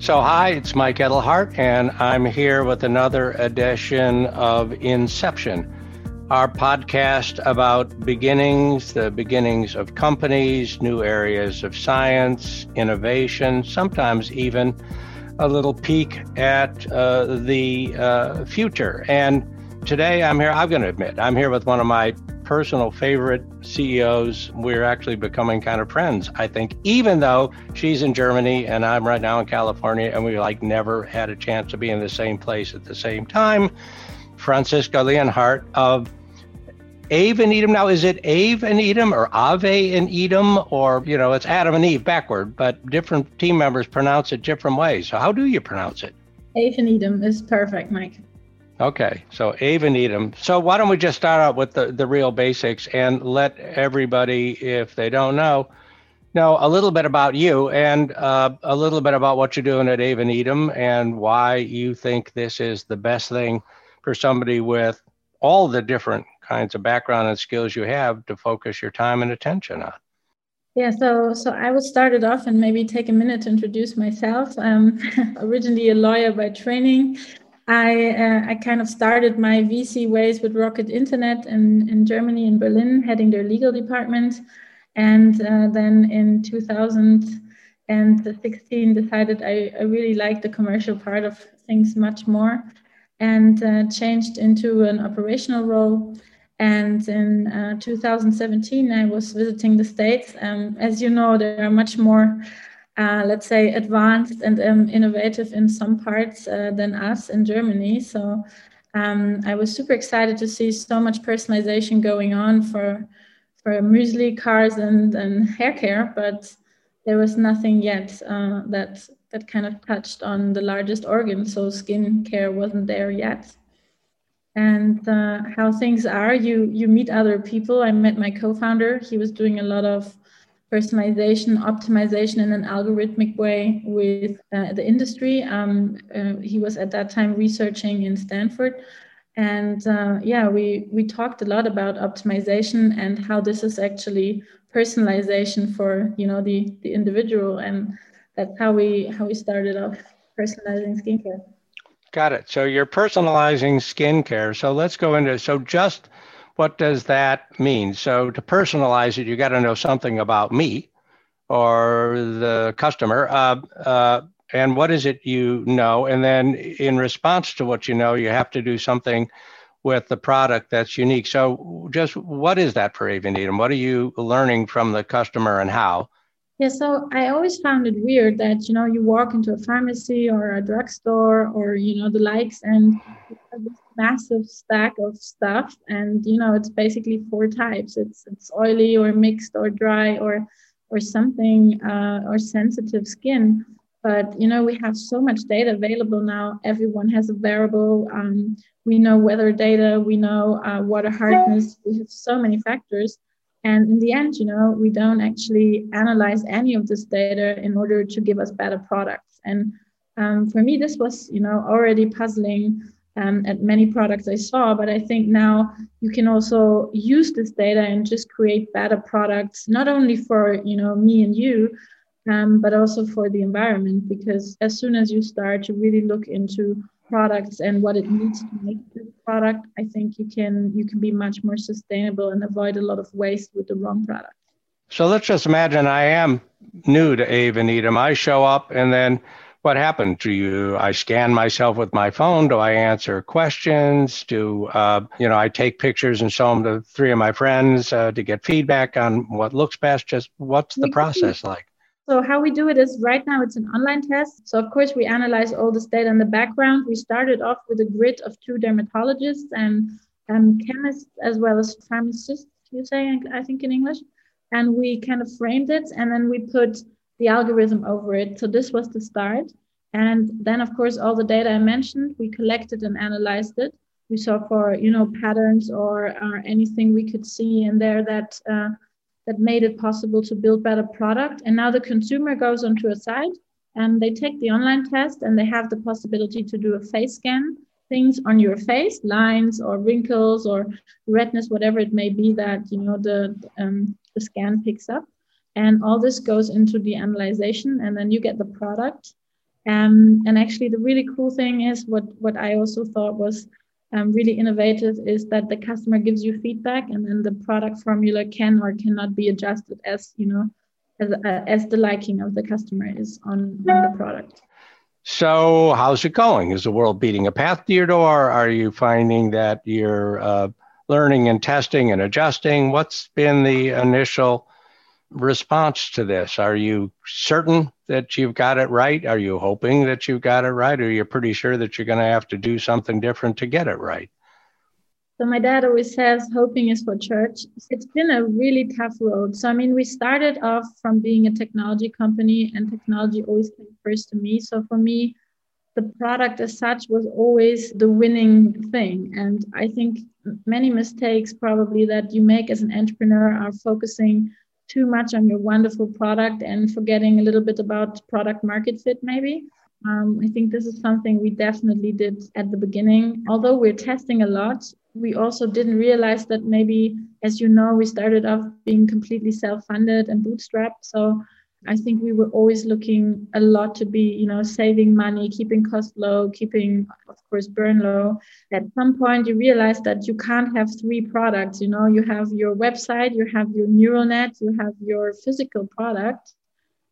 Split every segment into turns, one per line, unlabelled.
So, hi, it's Mike Edelhart, and I'm here with another edition of Inception, our podcast about beginnings, the beginnings of companies, new areas of science, innovation, sometimes even a little peek at uh, the uh, future. And today I'm here, I'm going to admit, I'm here with one of my personal favorite CEOs. We're actually becoming kind of friends, I think, even though she's in Germany and I'm right now in California and we like never had a chance to be in the same place at the same time. Franziska Leonhardt of Ave and Edom. Now, is it Ave and Edom or Ave and Edom? Or, you know, it's Adam and Eve backward, but different team members pronounce it different ways. So, how do you pronounce it?
Ave and Edom is perfect, Mike.
Okay, so Ave and Edom. So why don't we just start out with the, the real basics and let everybody, if they don't know, know a little bit about you and uh, a little bit about what you're doing at Ave and Edom and why you think this is the best thing for somebody with all the different kinds of background and skills you have to focus your time and attention on.
Yeah, so so I would start it off and maybe take a minute to introduce myself. I'm originally a lawyer by training. I uh, I kind of started my VC ways with Rocket Internet in, in Germany in Berlin, heading their legal department, and uh, then in 2016 decided I, I really liked the commercial part of things much more, and uh, changed into an operational role. And in uh, 2017, I was visiting the States. Um, as you know, there are much more uh, let's say, advanced and um, innovative in some parts uh, than us in Germany. So um, I was super excited to see so much personalization going on for for muesli, cars, and and hair care, but there was nothing yet uh, that that kind of touched on the largest organ. So skin care wasn't there yet. And uh, how things are, you you meet other people. I met my co-founder. He was doing a lot of personalization, optimization in an algorithmic way with uh, the industry. Um, uh, he was at that time researching in Stanford. And uh, yeah, we, we talked a lot about optimization and how this is actually personalization for you know the, the individual. And that's how we how we started off personalizing skincare.
Got it. So you're personalizing skincare. So let's go into so just what does that mean? So to personalize it, you got to know something about me or the customer. Uh, uh, and what is it you know? And then in response to what you know, you have to do something with the product that's unique. So just what is that for Ave and What are you learning from the customer and how?
Yeah, so I always found it weird that you know you walk into a pharmacy or a drugstore or you know the likes and massive stack of stuff and you know it's basically four types. It's it's oily or mixed or dry or or something uh, or sensitive skin. But you know we have so much data available now. Everyone has a wearable. Um, we know weather data. We know uh, water hardness. We have so many factors and in the end, you know, we don't actually analyze any of this data in order to give us better products. And um, for me, this was, you know, already puzzling um, at many products I saw. But I think now you can also use this data and just create better products, not only for, you know, me and you, um, but also for the environment. Because as soon as you start to really look into products and what it needs to make the product, I think you can you can be much more sustainable and avoid a lot of waste with the wrong product.
So let's just imagine I am new to Ave and Edom. I show up and then what happened to you? I scan myself with my phone. Do I answer questions? Do uh, you know? I take pictures and show them to three of my friends uh, to get feedback on what looks best. Just what's the process like?
So how we do it is right now it's an online test. So of course we analyze all this data in the background. We started off with a grid of two dermatologists and um, chemists as well as pharmacists, you say, I think in English. And we kind of framed it and then we put the algorithm over it. So this was the start. And then of course all the data I mentioned, we collected and analyzed it. We saw for, you know, patterns or, or anything we could see in there that uh, that made it possible to build better product. And now the consumer goes onto a site and they take the online test and they have the possibility to do a face scan things on your face lines or wrinkles or redness whatever it may be that you know the um, the scan picks up and all this goes into the analyzation and then you get the product Um, and actually, the really cool thing is what what I also thought was um, really innovative is that the customer gives you feedback, and then the product formula can or cannot be adjusted as you know as, uh, as the liking of the customer is on, on the product.
So, how's it going? Is the world beating a path to your door? Are you finding that you're uh, learning and testing and adjusting? What's been the initial response to this? Are you certain that you've got it right? Are you hoping that you've got it right? Or are you pretty sure that you're going to have to do something different to get it right?
So my dad always says hoping is for church. It's been a really tough road. So I mean, we started off from being a technology company, and technology always came first to me. So for me, the product as such was always the winning thing. And I think many mistakes probably that you make as an entrepreneur are focusing too much on your wonderful product and forgetting a little bit about product market fit, maybe. Um, I think this is something we definitely did at the beginning. Although we're testing a lot, we also didn't realize that maybe, as you know, we started off being completely self funded and bootstrapped. So I think we were always looking a lot to be, you know, saving money, keeping cost low, keeping, of course, burn low. At some point, you realize that you can't have three products. You know, you have your website, you have your neural net, you have your physical product,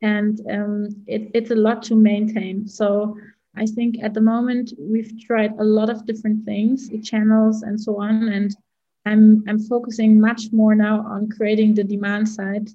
and um, it, it's a lot to maintain. So I think at the moment we've tried a lot of different things, channels and so on, and I'm I'm focusing much more now on creating the demand side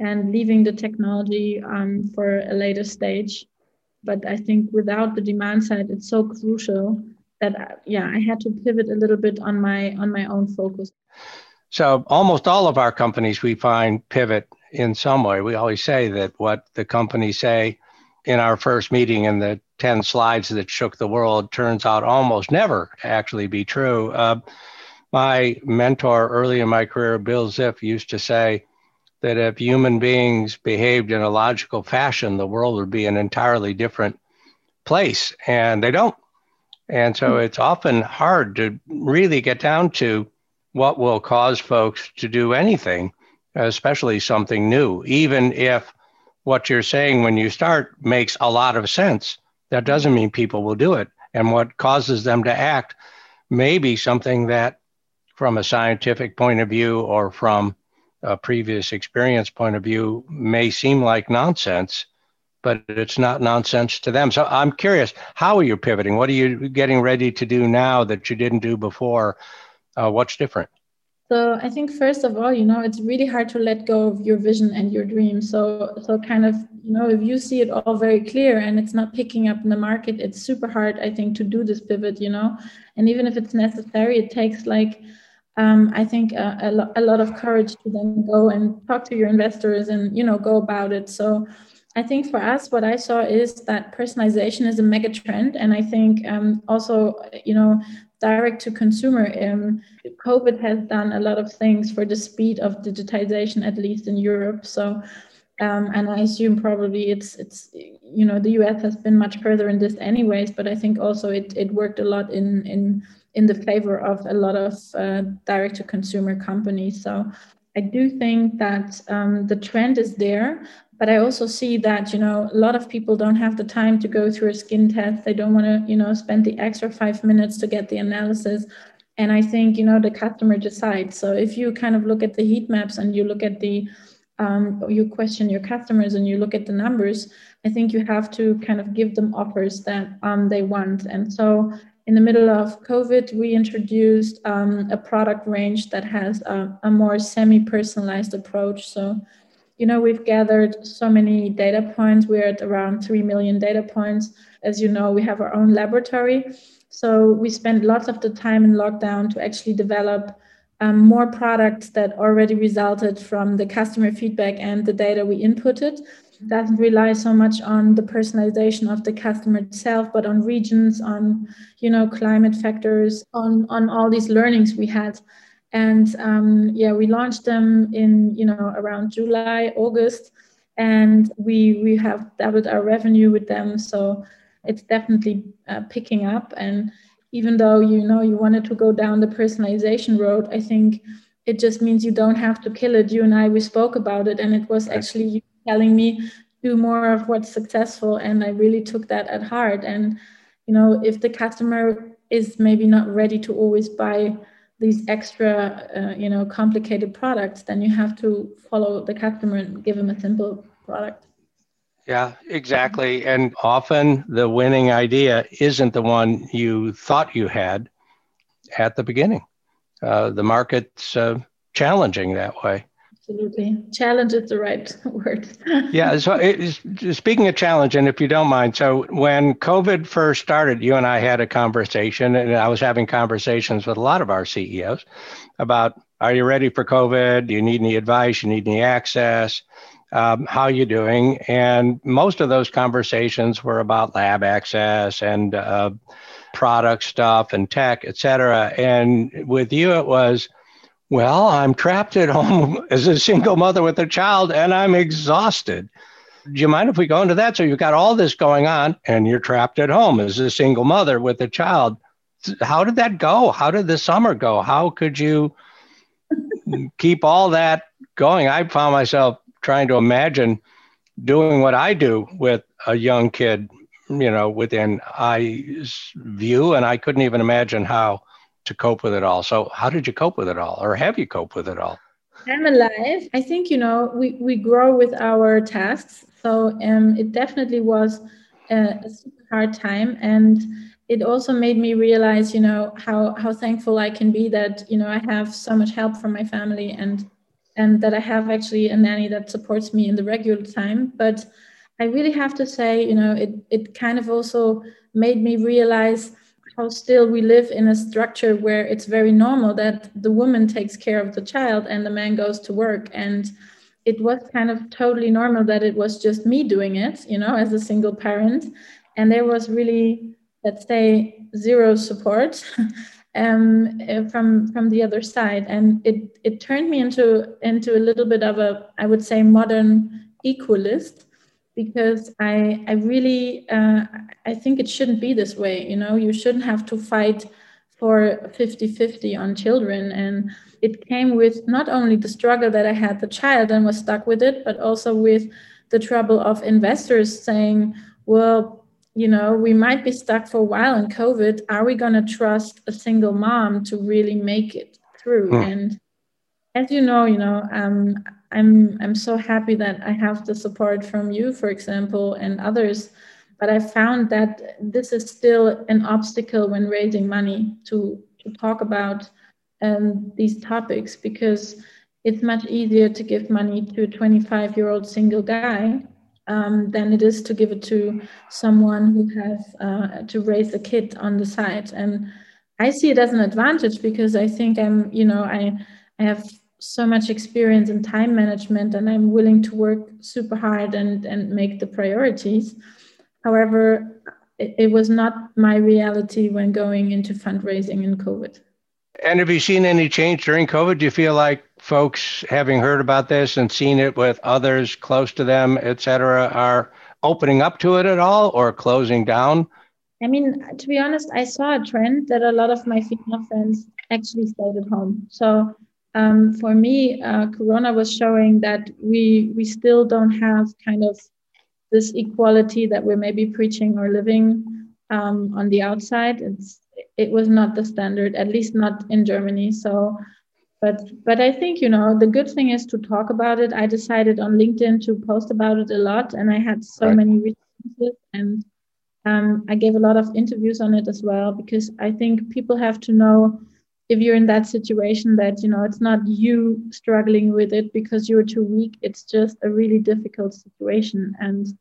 and leaving the technology um, for a later stage. But I think without the demand side, it's so crucial that yeah, I had to pivot a little bit on my on my own focus.
So almost all of our companies we find pivot in some way. We always say that what the companies say in our first meeting in the 10 slides that shook the world turns out almost never to actually be true. Uh, my mentor early in my career, Bill Ziff, used to say, that if human beings behaved in a logical fashion, the world would be an entirely different place. And they don't. And so hmm. it's often hard to really get down to what will cause folks to do anything, especially something new, even if what you're saying when you start makes a lot of sense. That doesn't mean people will do it. And what causes them to act may be something that, from a scientific point of view or from a previous experience point of view may seem like nonsense, but it's not nonsense to them. So I'm curious, how are you pivoting? What are you getting ready to do now that you didn't do before? Uh, what's different?
So I think first of all, you know, it's really hard to let go of your vision and your dream. So so kind of, you know, if you see it all very clear and it's not picking up in the market, it's super hard, I think, to do this pivot, you know. And even if it's necessary, it takes like um, I think a, a, lo- a, lot of courage to then go and talk to your investors and you know go about it. So I think for us, what I saw is that personalization is a mega trend, and I think um, also you know direct to consumer. Um, COVID has done a lot of things for the speed of digitization, at least in Europe. So. Um, and I assume probably it's it's you know the US has been much further in this anyways, but I think also it it worked a lot in in in the favor of a lot of uh, direct to consumer companies. So I do think that um, the trend is there, but I also see that you know a lot of people don't have the time to go through a skin test. They don't want to you know spend the extra five minutes to get the analysis. And I think you know the customer decides. So if you kind of look at the heat maps and you look at the um, you question your customers and you look at the numbers, I think you have to kind of give them offers that um, they want. And so in the middle of COVID, we introduced um, a product range that has a, a more semi personalized approach. So, you know, we've gathered so many data points. We're at around 3 million data points. As you know, we have our own laboratory. So, we spent lots of the time in lockdown to actually develop um, more products that already resulted from the customer feedback and the data we inputted. Doesn't rely so much on the personalization of the customer itself but on regions on you know climate factors on on all these learnings we had. And um, yeah we launched them in you know around july august and we we have doubled our revenue with them. So it's definitely uh, picking up. And even though you know you wanted to go down the personalization road i think it just means you don't have to kill it. You and i we spoke about it and it was actually you telling me do more of what's successful and i really took that at heart. And you know if the customer is maybe not ready to always buy these extra uh, you know complicated products then you have to follow the customer and give them a simple product
yeah exactly. And often the winning idea isn't the one you thought you had at the beginning. Uh, the market's uh, challenging that way.
Absolutely. Challenge is the right word.
Yeah so speaking of challenge and if you don't mind so when covid first started you and i had a conversation and i was having conversations with a lot of our ceos about are you ready for covid? Do you need any advice? You need any access um, how you doing and most of those conversations were about lab access and uh, product stuff and tech et cetera and with you it was well, I'm trapped at home as a single mother with a child and I'm exhausted. Do you mind if we go into that? So you've got all this going on and you're trapped at home as a single mother with a child. How did that go? How did the summer go? How could you keep all that going? I found myself trying to imagine doing what I do with a young kid, you know, within eyes view, and I couldn't even imagine how to cope with it all. So, how did you cope with it all, or have you coped with it all?
I'm alive. I think you know we we grow with our tasks. So um, it definitely was a, a super hard time, and it also made me realize, you know, how how thankful I can be that you know I have so much help from my family and and that I have actually a nanny that supports me in the regular time. But I really have to say, you know, it it kind of also made me realize how still we live in a structure where it's very normal that the woman takes care of the child and the man goes to work and it was kind of totally normal that it was just me doing it you know as a single parent and there was really let's say zero support um, uh, from from the other side and it it turned me into into a little bit of a i would say modern equalist because I I really uh, I think it shouldn't be this way. You know, you shouldn't have to fight for 50-50 on children and it came with not only the struggle that I had the child and was stuck with it, but also with the trouble of investors saying, well, you know, we might be stuck for a while in COVID. Are we going to trust a single mom to really make it through? Mm. And as you know, you know, um, I'm I'm so happy that I have the support from you, for example, and others. But I found that this is still an obstacle when raising money to to talk about um, these topics because it's much easier to give money to a 25 year old single guy um, than it is to give it to someone who has uh, to raise a kid on the side. And I see it as an advantage because I think I'm, you know, I I have so much experience in time management and I'm willing to work super hard and, and make the priorities. However, it, it was not my reality when going into fundraising in COVID.
And have you seen any change during COVID? Do you feel like folks, having heard about this and seen it with others close to them, et cetera, are opening up to it at all or closing down?
I mean, to be honest, I saw a trend that a lot of my female friends actually stayed at home. So um, for me, uh, Corona was showing that we we still don't have kind of this equality that we're maybe preaching or living um, on the outside. It's it was not the standard, at least not in Germany. So, but but I think you know the good thing is to talk about it. I decided on LinkedIn to post about it a lot, and I had so right. many responses, and um, I gave a lot of interviews on it as well because I think people have to know if you're in that situation that you know it's not you struggling with it because you're too weak it's just a really difficult situation and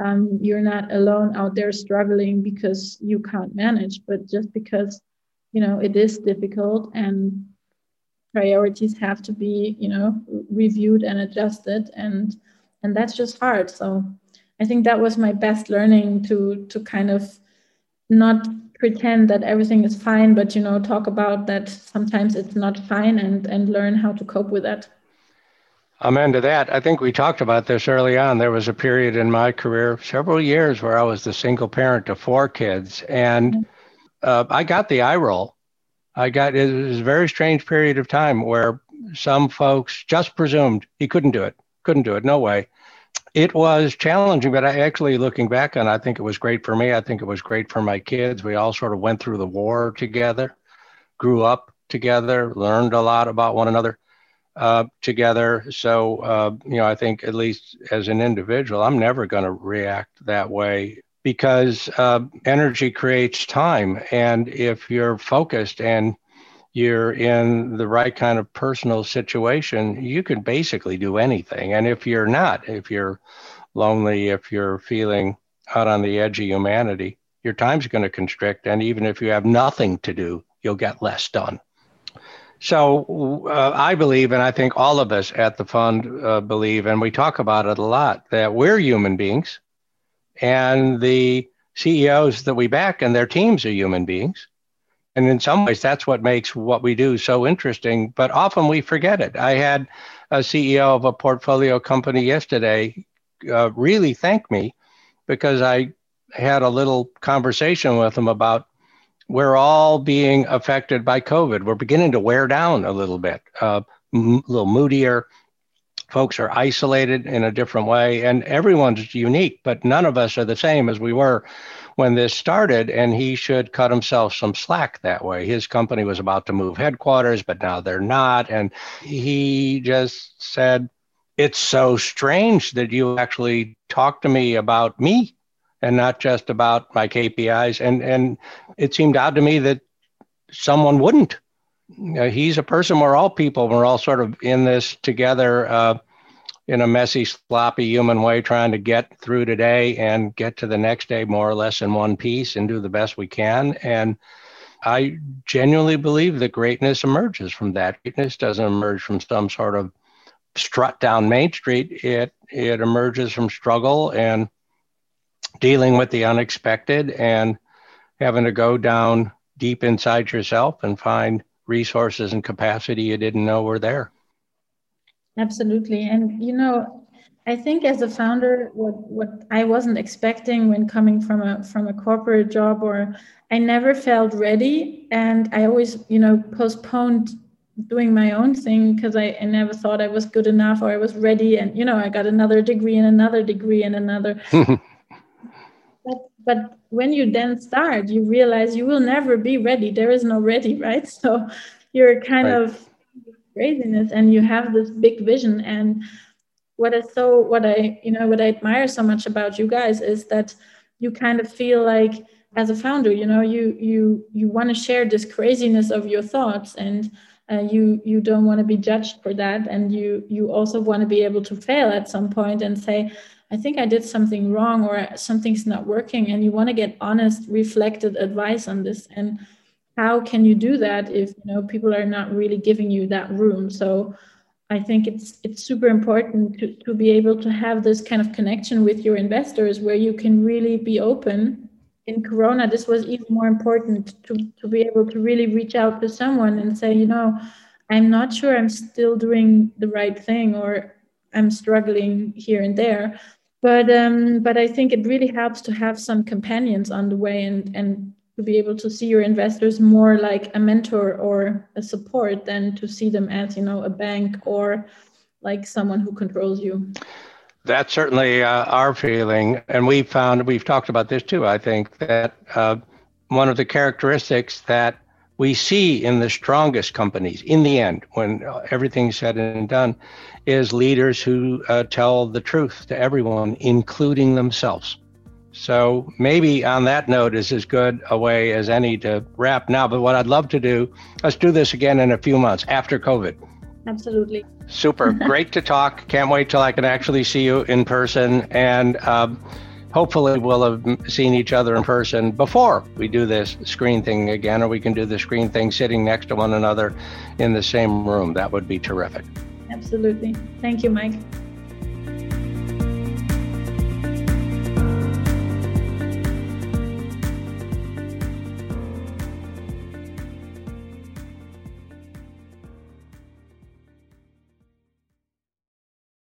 um, you're not alone out there struggling because you can't manage but just because you know it is difficult and priorities have to be you know reviewed and adjusted and and that's just hard so i think that was my best learning to to kind of not pretend that everything is fine, but you know, talk about that sometimes it's not fine and and learn how to cope with that.
Amen to that. I think we talked about this early on. There was a period in my career, several years, where I was the single parent to four kids, and mm-hmm. uh, I got the eye roll. I got it was a very strange period of time where some folks just presumed he couldn't do it, couldn't do it, no way it was challenging, but I actually looking back on, I think it was great for me. I think it was great for my kids. We all sort of went through the war together, grew up together, learned a lot about one another uh, together. So, uh, you know, I think at least as an individual, I'm never going to react that way because uh, energy creates time. And if you're focused and you're in the right kind of personal situation, you can basically do anything. And if you're not, if you're lonely, if you're feeling out on the edge of humanity, your time's going to constrict. And even if you have nothing to do, you'll get less done. So uh, I believe, and I think all of us at the fund uh, believe, and we talk about it a lot, that we're human beings and the CEOs that we back and their teams are human beings. And in some ways, that's what makes what we do so interesting. But often we forget it. I had a CEO of a portfolio company yesterday uh, really thank me because I had a little conversation with him about we're all being affected by COVID. We're beginning to wear down a little bit, uh, m- a little moodier. Folks are isolated in a different way, and everyone's unique, but none of us are the same as we were when this started, and he should cut himself some slack that way. His company was about to move headquarters, but now they're not. And he just said, It's so strange that you actually talk to me about me and not just about my KPIs. And, and it seemed odd to me that someone wouldn't. Uh, he's a person, we're all people, we're all sort of in this together. Uh, in a messy, sloppy human way, trying to get through today and get to the next day more or less in one piece and do the best we can. And I genuinely believe that greatness emerges from that. Greatness doesn't emerge from some sort of strut down Main Street. It it emerges from struggle and dealing with the unexpected and having to go down deep inside yourself and find resources and capacity you didn't know were there.
Absolutely. And, you know, I think as a founder, what, what I wasn't expecting when coming from a from a corporate job or I never felt ready and I always, you know, postponed doing my own thing because I, I never thought I was good enough or I was ready. And, you know, I got another degree and another degree and another. but, but when you then start, you realize you will never be ready. There is no ready, right? So you're kind right. of craziness and you have this big vision and what is so what i you know what i admire so much about you guys is that you kind of feel like as a founder you know you you you want to share this craziness of your thoughts and uh, you you don't want to be judged for that and you you also want to be able to fail at some point and say i think i did something wrong or something's not working and you want to get honest reflected advice on this and how can you do that if you know people are not really giving you that room? So i think it's it's super important to, to be able to have this kind of connection with your investors where you can really be open. In corona this was even more important to, to be able to really reach out to someone and say you know i'm not sure i'm still doing the right thing or i'm struggling here and there but um but i think it really helps to have some companions on the way and and to be able to see your investors more like a mentor or a support than to see them as you know a bank or like someone who controls you.
That's certainly uh, our feeling. And we found we've talked about this too i think that uh, one of the characteristics that we see in the strongest companies in the end when everything's said and done is leaders who uh, tell the truth to everyone including themselves so maybe on that note is as good a way as any to wrap now. But what I'd love to do, let's do this again in a few months after COVID.
Absolutely.
Super. Great to talk. Can't wait till I can actually see you in person. And um, hopefully we'll have seen each other in person before we do this screen thing again, or we can do the screen thing sitting next to one another in the same room. That would be terrific.
Absolutely. Thank you, Mike.